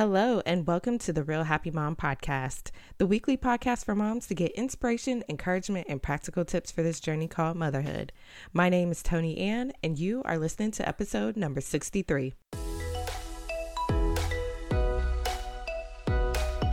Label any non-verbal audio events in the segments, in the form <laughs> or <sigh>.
Hello, and welcome to the Real Happy Mom podcast, the weekly podcast for moms to get inspiration, encouragement, and practical tips for this journey called motherhood. My name is Tony Ann, and you are listening to episode number 63.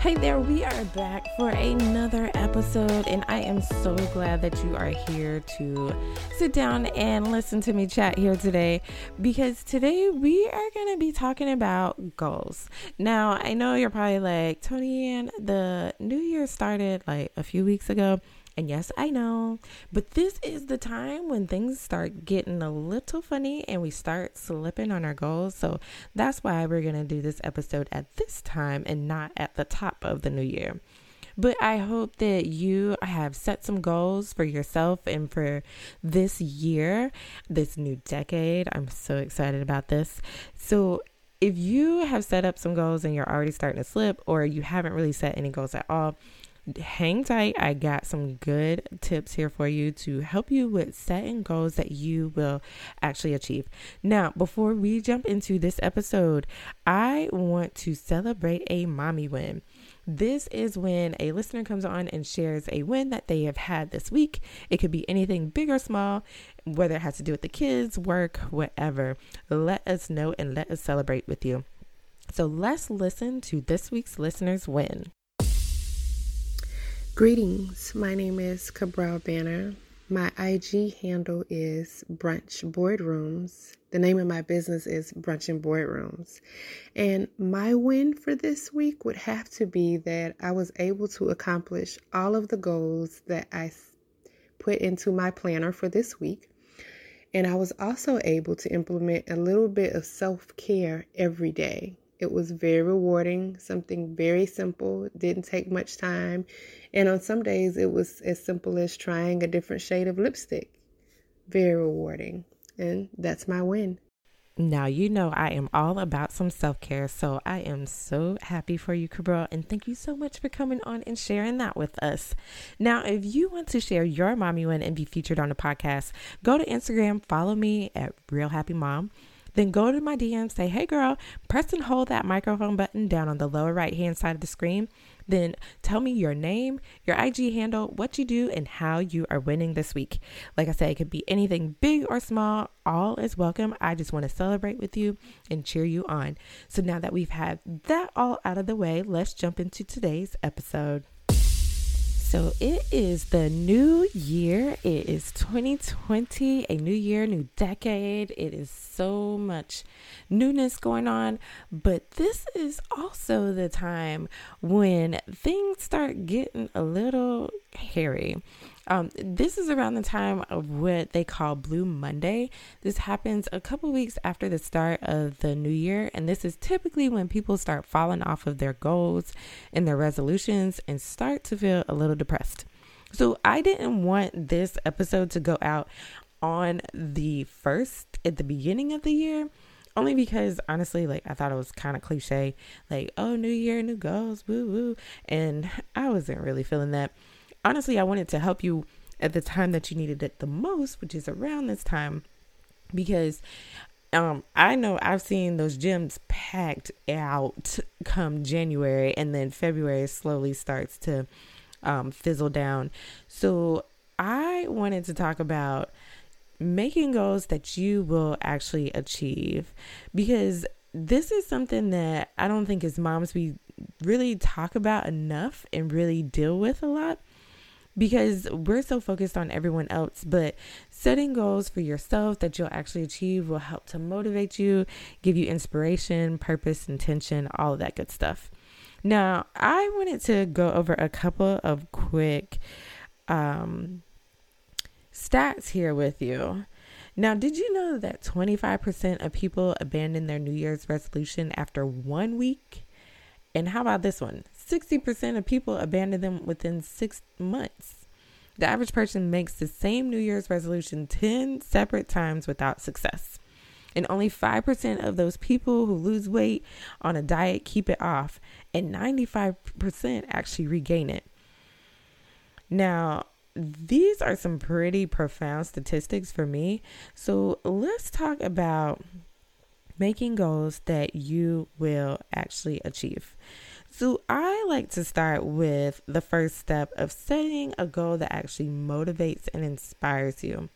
Hey there, we are back for another episode, and I am so glad that you are here to sit down and listen to me chat here today because today we are going to be talking about goals. Now, I know you're probably like, Tony, and the new year started like a few weeks ago. And yes, I know, but this is the time when things start getting a little funny and we start slipping on our goals. So that's why we're going to do this episode at this time and not at the top of the new year. But I hope that you have set some goals for yourself and for this year, this new decade. I'm so excited about this. So, if you have set up some goals and you're already starting to slip, or you haven't really set any goals at all, hang tight. I got some good tips here for you to help you with setting goals that you will actually achieve. Now, before we jump into this episode, I want to celebrate a mommy win. This is when a listener comes on and shares a win that they have had this week. It could be anything big or small, whether it has to do with the kids, work, whatever. Let us know and let us celebrate with you. So let's listen to this week's listener's win. Greetings, my name is Cabral Banner. My IG handle is Brunch Boardrooms. The name of my business is Brunch and Boardrooms. And my win for this week would have to be that I was able to accomplish all of the goals that I put into my planner for this week. And I was also able to implement a little bit of self care every day. It was very rewarding, something very simple, didn't take much time. And on some days, it was as simple as trying a different shade of lipstick. Very rewarding. And that's my win. Now, you know, I am all about some self care, so I am so happy for you, Cabral, and thank you so much for coming on and sharing that with us. Now, if you want to share your mommy win and be featured on the podcast, go to Instagram, follow me at Real Happy Mom then go to my DM, say, hey girl, press and hold that microphone button down on the lower right hand side of the screen. Then tell me your name, your IG handle, what you do, and how you are winning this week. Like I said, it could be anything big or small, all is welcome. I just want to celebrate with you and cheer you on. So now that we've had that all out of the way, let's jump into today's episode. So it is the new year. It is 2020, a new year, new decade. It is so much newness going on. But this is also the time when things start getting a little hairy. Um, this is around the time of what they call Blue Monday. This happens a couple weeks after the start of the new year, and this is typically when people start falling off of their goals and their resolutions and start to feel a little depressed. So, I didn't want this episode to go out on the first at the beginning of the year only because honestly like i thought it was kind of cliche like oh new year new goals woo woo and i wasn't really feeling that honestly, I wanted to help you at the time that you needed it the most, which is around this time, because um, I know I've seen those gyms packed out come January, and then February slowly starts to um, fizzle down. So I wanted to talk about making goals that you will actually achieve because this is something that I don't think as moms we really talk about enough and really deal with a lot because we're so focused on everyone else. But setting goals for yourself that you'll actually achieve will help to motivate you, give you inspiration, purpose, intention, all of that good stuff. Now, I wanted to go over a couple of quick um, stats here with you. Now, did you know that 25% of people abandon their New Year's resolution after one week? And how about this one? 60% of people abandon them within six months. The average person makes the same New Year's resolution 10 separate times without success. And only 5% of those people who lose weight on a diet keep it off, and 95% actually regain it. Now, these are some pretty profound statistics for me. So let's talk about making goals that you will actually achieve. So, I like to start with the first step of setting a goal that actually motivates and inspires you.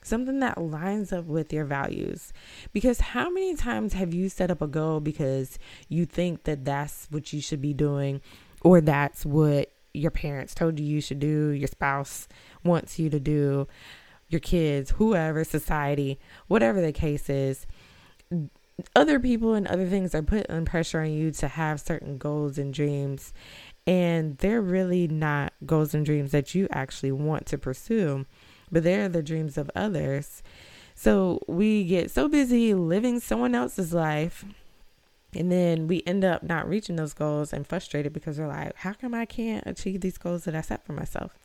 Something that lines up with your values. Because how many times have you set up a goal because you think that that's what you should be doing or that's what your parents told you you should do, your spouse wants you to do, your kids, whoever, society, whatever the case is? Other people and other things are putting pressure on you to have certain goals and dreams and they're really not goals and dreams that you actually want to pursue but they're the dreams of others. So we get so busy living someone else's life and then we end up not reaching those goals and frustrated because we're like how come i can't achieve these goals that i set for myself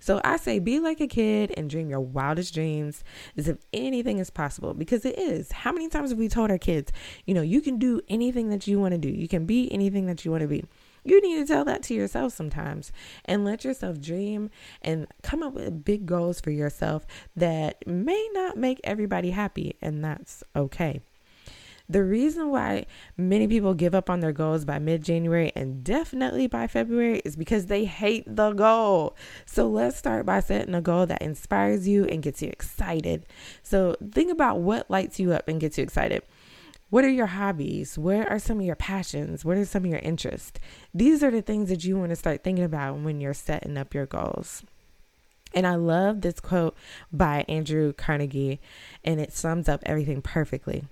so I say be like a kid and dream your wildest dreams as if anything is possible because it is. How many times have we told our kids, you know, you can do anything that you want to do, you can be anything that you want to be? You need to tell that to yourself sometimes and let yourself dream and come up with big goals for yourself that may not make everybody happy, and that's okay. The reason why many people give up on their goals by mid January and definitely by February is because they hate the goal. So let's start by setting a goal that inspires you and gets you excited. So think about what lights you up and gets you excited. What are your hobbies? Where are some of your passions? What are some of your interests? These are the things that you want to start thinking about when you're setting up your goals. And I love this quote by Andrew Carnegie, and it sums up everything perfectly.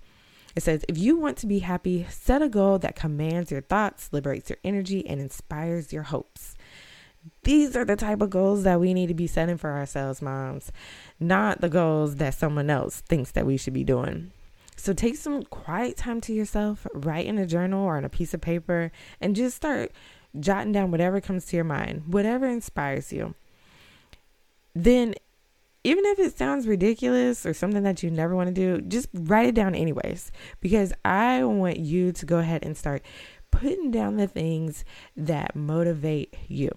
It says, if you want to be happy, set a goal that commands your thoughts, liberates your energy, and inspires your hopes. These are the type of goals that we need to be setting for ourselves, moms, not the goals that someone else thinks that we should be doing. So take some quiet time to yourself, write in a journal or on a piece of paper, and just start jotting down whatever comes to your mind, whatever inspires you. Then even if it sounds ridiculous or something that you never want to do, just write it down anyways. Because I want you to go ahead and start putting down the things that motivate you.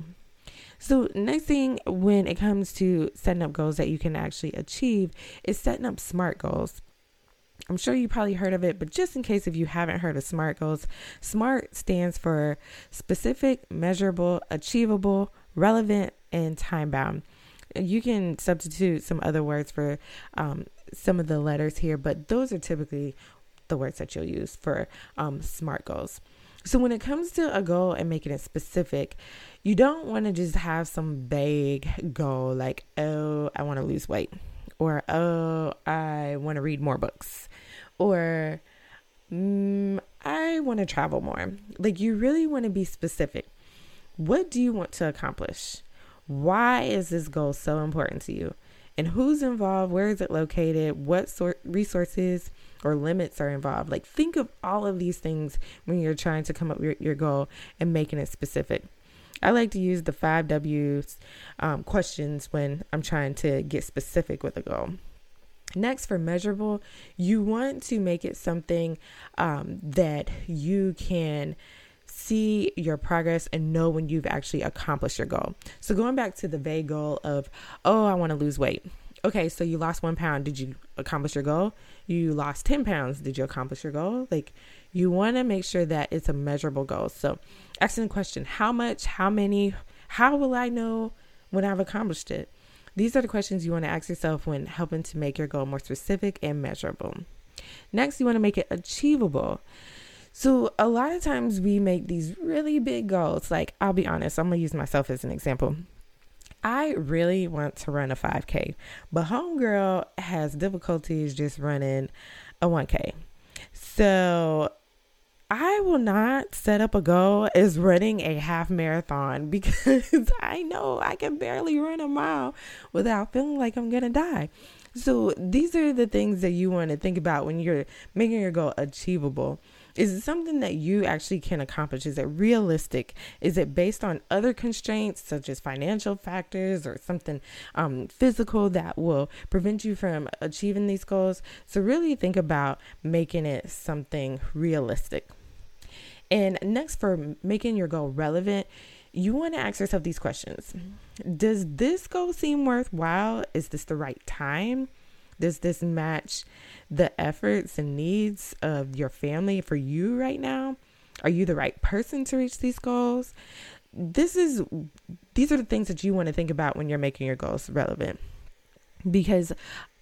So, next thing when it comes to setting up goals that you can actually achieve is setting up SMART goals. I'm sure you probably heard of it, but just in case if you haven't heard of SMART goals, SMART stands for specific, measurable, achievable, relevant, and time bound you can substitute some other words for um, some of the letters here, but those are typically the words that you'll use for um, SMART goals. So when it comes to a goal and making it specific, you don't want to just have some vague goal like, oh, I want to lose weight, or oh, I want to read more books, or mm, I want to travel more. Like you really want to be specific. What do you want to accomplish? Why is this goal so important to you? And who's involved? Where is it located? What sort resources or limits are involved? Like think of all of these things when you're trying to come up with your, goal and making it specific. I like to use the five W's um, questions when I'm trying to get specific with a goal. Next, for measurable, you want to make it something um, that you can see your progress and know when you've actually accomplished your goal. So, going back to the vague goal of, oh, I want to lose weight. Okay, so you lost one pound. Did you accomplish your goal? You lost 10 pounds. Did you accomplish your goal? Like, you want to make sure that it's a measurable goal. So, excellent question, how much, how many, how will I know when I've accomplished it? These are the questions you want to ask yourself when helping to make your goal more specific and measurable. Next, you want to make it achievable. So a lot of times we make these really big goals. Like, I'll be honest, I'm going to use myself as an example. I really want to run a 5K, but Homegirl has difficulties just running a 1K. So I will not set up a goal as running a half marathon <laughs> because I know I can barely run a mile without feeling like I'm going to die. So these are the things that you want to think about when you're making your goal achievable. Is it something that you actually can accomplish? Is it realistic? Is it based on other constraints such as financial factors or something um, physical that will prevent you from achieving these goals? So, really think about making it something realistic. And next, for making your goal relevant, you want to ask yourself these questions Does this goal seem worthwhile? Is this the right time? Does this match the efforts and needs of your family for you right now? Are you the right person to reach these goals? This is these are the things that you want to think about when you're making your goals relevant. Because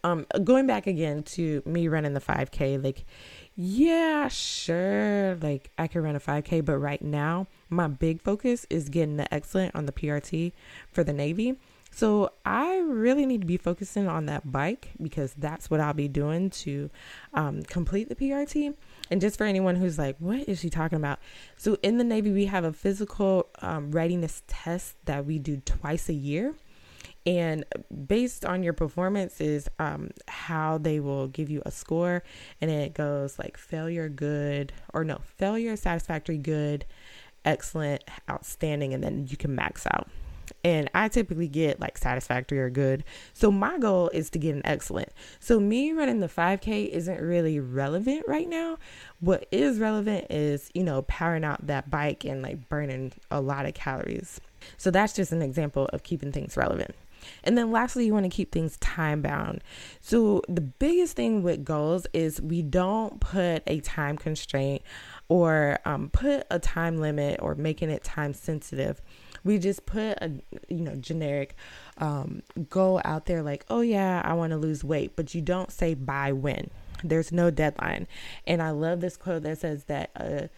um going back again to me running the 5k like yeah, sure, like I can run a 5k, but right now my big focus is getting the excellent on the PRT for the Navy so I really need to be focusing on that bike because that's what I'll be doing to um, complete the PRT. And just for anyone who's like, what is she talking about? So in the Navy, we have a physical um, readiness test that we do twice a year. And based on your performance is um, how they will give you a score. And it goes like failure, good, or no, failure, satisfactory, good, excellent, outstanding, and then you can max out and I typically get like satisfactory or good. So my goal is to get an excellent. So me running the 5K isn't really relevant right now. What is relevant is, you know, powering out that bike and like burning a lot of calories. So that's just an example of keeping things relevant. And then lastly, you want to keep things time bound. So the biggest thing with goals is we don't put a time constraint or um, put a time limit or making it time sensitive we just put a you know generic um, goal out there like oh yeah i want to lose weight but you don't say by when there's no deadline and i love this quote that says that a,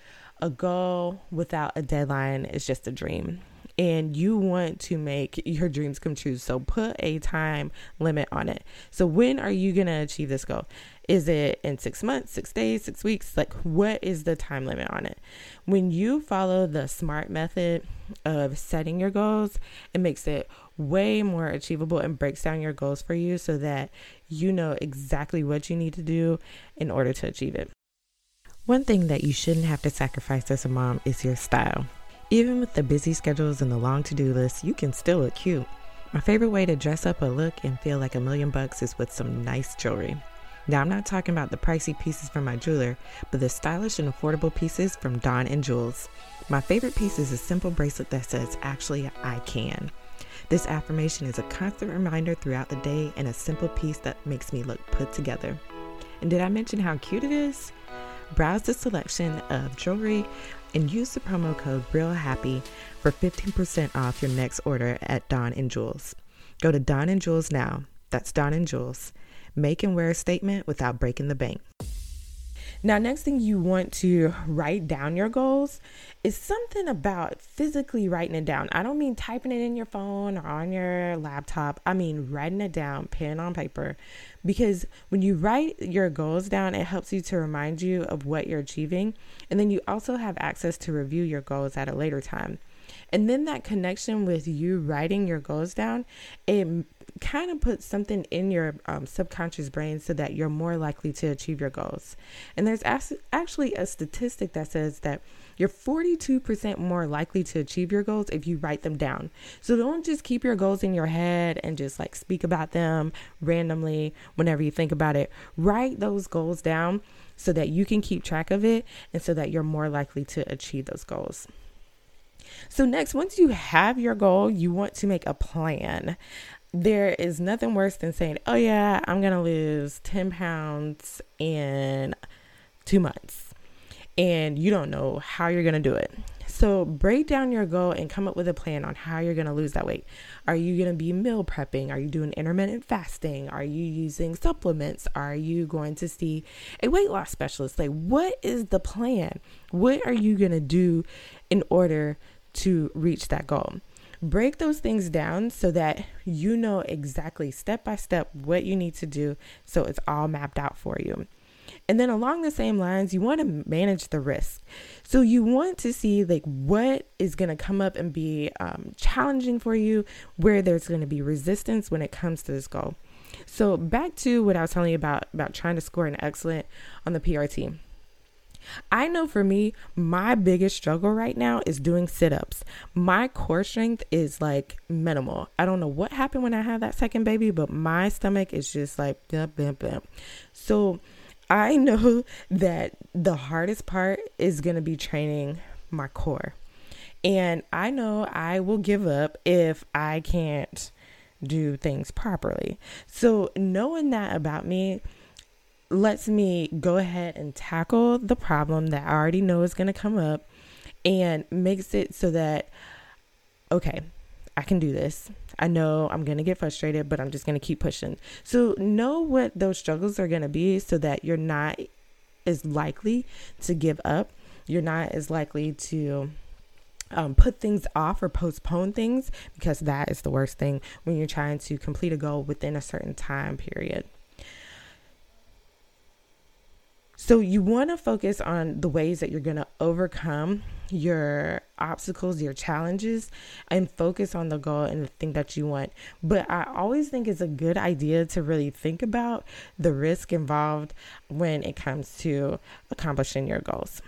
a goal without a deadline is just a dream and you want to make your dreams come true. So put a time limit on it. So when are you going to achieve this goal? Is it in six months, six days, six weeks? Like, what is the time limit on it? When you follow the SMART method of setting your goals, it makes it way more achievable and breaks down your goals for you so that you know exactly what you need to do in order to achieve it. One thing that you shouldn't have to sacrifice as a mom is your style. Even with the busy schedules and the long to do list, you can still look cute. My favorite way to dress up a look and feel like a million bucks is with some nice jewelry. Now, I'm not talking about the pricey pieces from my jeweler, but the stylish and affordable pieces from Dawn and Jewels. My favorite piece is a simple bracelet that says, Actually, I can. This affirmation is a constant reminder throughout the day and a simple piece that makes me look put together. And did I mention how cute it is? Browse the selection of jewelry and use the promo code REALHAPPY for 15% off your next order at Dawn and Jewels. Go to Dawn and Jewels now. That's Dawn and Jewels. Make and wear a statement without breaking the bank. Now, next thing you want to write down your goals is something about physically writing it down. I don't mean typing it in your phone or on your laptop. I mean writing it down, pen on paper. Because when you write your goals down, it helps you to remind you of what you're achieving. And then you also have access to review your goals at a later time. And then that connection with you writing your goals down, it kind of puts something in your um, subconscious brain so that you're more likely to achieve your goals. And there's actually a statistic that says that you're 42% more likely to achieve your goals if you write them down. So don't just keep your goals in your head and just like speak about them randomly whenever you think about it. Write those goals down so that you can keep track of it and so that you're more likely to achieve those goals. So, next, once you have your goal, you want to make a plan. There is nothing worse than saying, Oh, yeah, I'm going to lose 10 pounds in two months, and you don't know how you're going to do it. So, break down your goal and come up with a plan on how you're going to lose that weight. Are you going to be meal prepping? Are you doing intermittent fasting? Are you using supplements? Are you going to see a weight loss specialist? Like, what is the plan? What are you going to do in order to reach that goal. Break those things down so that you know exactly step by step what you need to do so it's all mapped out for you. And then along the same lines, you want to manage the risk. So you want to see like what is going to come up and be um, challenging for you, where there's going to be resistance when it comes to this goal. So back to what I was telling you about about trying to score an excellent on the PRT. I know for me, my biggest struggle right now is doing sit ups. My core strength is like minimal. I don't know what happened when I had that second baby, but my stomach is just like, bam, bam, bam. So I know <laughs> that the hardest part is going to be training my core. And I know I will give up if I can't do things properly. So, knowing that about me lets me go ahead and tackle the problem that I already know is going to come up and makes it so that, okay, I can do this. I know I'm going to get frustrated, but I'm just going to keep pushing. So, know what those struggles are going to be so that you're not as likely to give up. You're not as likely to um, put things off or postpone things because that is the worst thing when you're trying to complete a goal within a certain time period. So, you want to focus on the ways that you're going to overcome your obstacles, your challenges, and focus on the goal and the thing that you want. But I always think it's a good idea to really think about the risk involved when it comes to accomplishing your goals.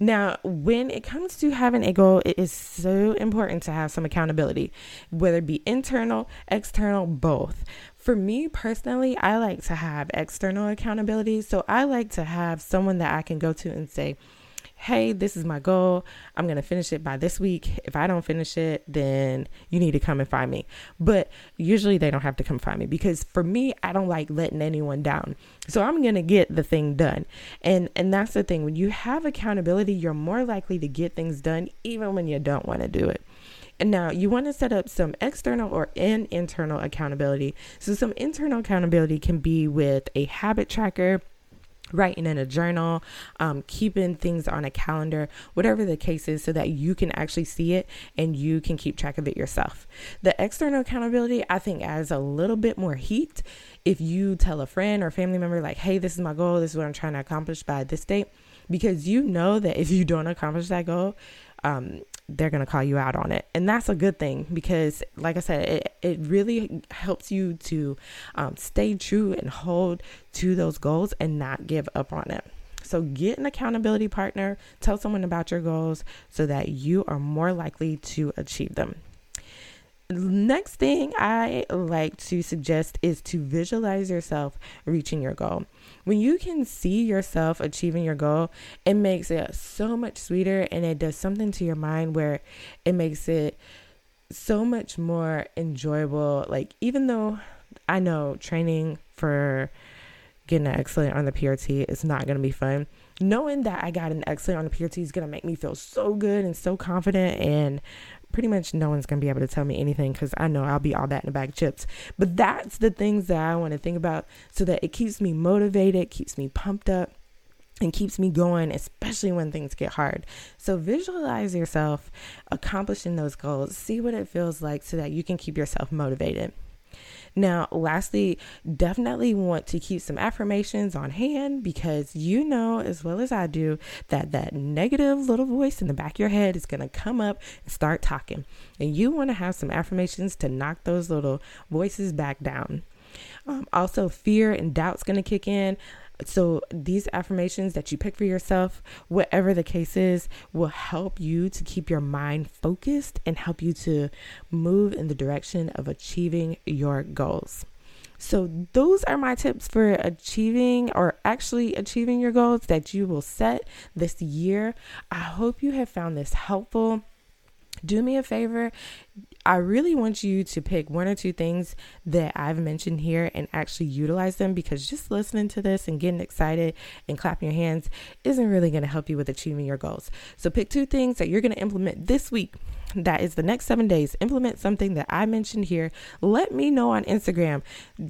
Now, when it comes to having a goal, it is so important to have some accountability, whether it be internal, external, both. For me personally, I like to have external accountability. So I like to have someone that I can go to and say, hey, this is my goal. I'm going to finish it by this week. If I don't finish it, then you need to come and find me. But usually they don't have to come find me because for me, I don't like letting anyone down. So I'm going to get the thing done. And and that's the thing. When you have accountability, you're more likely to get things done even when you don't want to do it. And now you want to set up some external or an internal accountability. So some internal accountability can be with a habit tracker writing in a journal, um, keeping things on a calendar, whatever the case is, so that you can actually see it and you can keep track of it yourself. The external accountability, I think, adds a little bit more heat if you tell a friend or family member, like, hey, this is my goal, this is what I'm trying to accomplish by this date, because you know that if you don't accomplish that goal, um, they're going to call you out on it. And that's a good thing because, like I said, it, it really helps you to um, stay true and hold to those goals and not give up on it. So, get an accountability partner, tell someone about your goals so that you are more likely to achieve them. Next thing I like to suggest is to visualize yourself reaching your goal when you can see yourself achieving your goal, it makes it so much sweeter and it does something to your mind where it makes it so much more enjoyable. Like, even though I know training for getting an excellent on the PRT is not going to be fun, knowing that I got an excellent on the PRT is going to make me feel so good and so confident and pretty much no one's gonna be able to tell me anything because I know I'll be all that in a bag of chips. But that's the things that I want to think about so that it keeps me motivated, keeps me pumped up, and keeps me going, especially when things get hard. So visualize yourself accomplishing those goals. See what it feels like so that you can keep yourself motivated. Now, lastly, definitely want to keep some affirmations on hand because you know as well as I do that that negative little voice in the back of your head is going to come up and start talking. And you want to have some affirmations to knock those little voices back down. Um, also, fear and doubt's going to kick in. So, these affirmations that you pick for yourself, whatever the case is, will help you to keep your mind focused and help you to move in the direction of achieving your goals. So, those are my tips for achieving or actually achieving your goals that you will set this year. I hope you have found this helpful. Do me a favor, I really want you to pick one or two things that I've mentioned here and actually utilize them because just listening to this and getting excited and clapping your hands isn't really going to help you with achieving your goals. So pick two things that you're going to implement this week. That is the next seven days. Implement something that I mentioned here. Let me know on Instagram.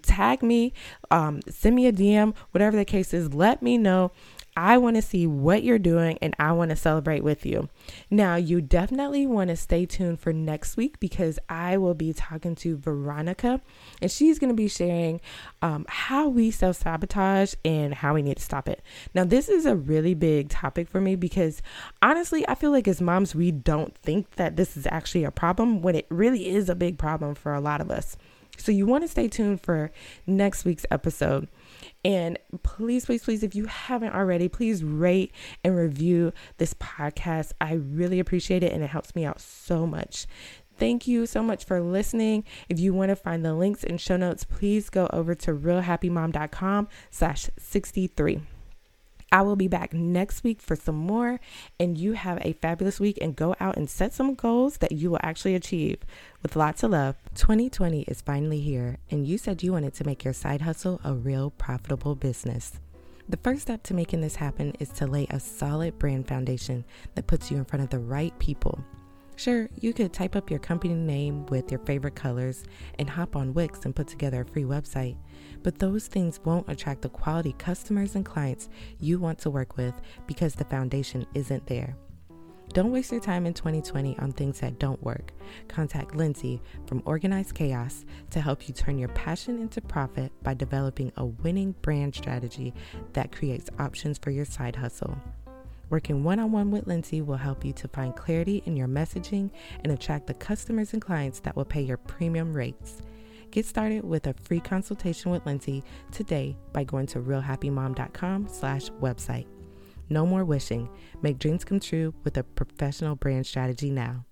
Tag me, um, send me a DM, whatever the case is. Let me know I want to see what you're doing and I want to celebrate with you. Now, you definitely want to stay tuned for next week because I will be talking to Veronica and she's going to be sharing um, how we self sabotage and how we need to stop it. Now, this is a really big topic for me because honestly, I feel like as moms, we don't think that this is actually a problem when it really is a big problem for a lot of us. So, you want to stay tuned for next week's episode. And please, please, please, if you haven't already, please rate and review this podcast. I really appreciate it and it helps me out so much. Thank you so much for listening. If you want to find the links and show notes, please go over to realhappymom.com slash 63. I will be back next week for some more, and you have a fabulous week and go out and set some goals that you will actually achieve with lots of love. 2020 is finally here, and you said you wanted to make your side hustle a real profitable business. The first step to making this happen is to lay a solid brand foundation that puts you in front of the right people. Sure, you could type up your company name with your favorite colors and hop on Wix and put together a free website, but those things won't attract the quality customers and clients you want to work with because the foundation isn't there. Don't waste your time in 2020 on things that don't work. Contact Lindsay from Organized Chaos to help you turn your passion into profit by developing a winning brand strategy that creates options for your side hustle. Working one on one with Lindsay will help you to find clarity in your messaging and attract the customers and clients that will pay your premium rates. Get started with a free consultation with Lindsay today by going to realhappymom.com slash website. No more wishing. Make dreams come true with a professional brand strategy now.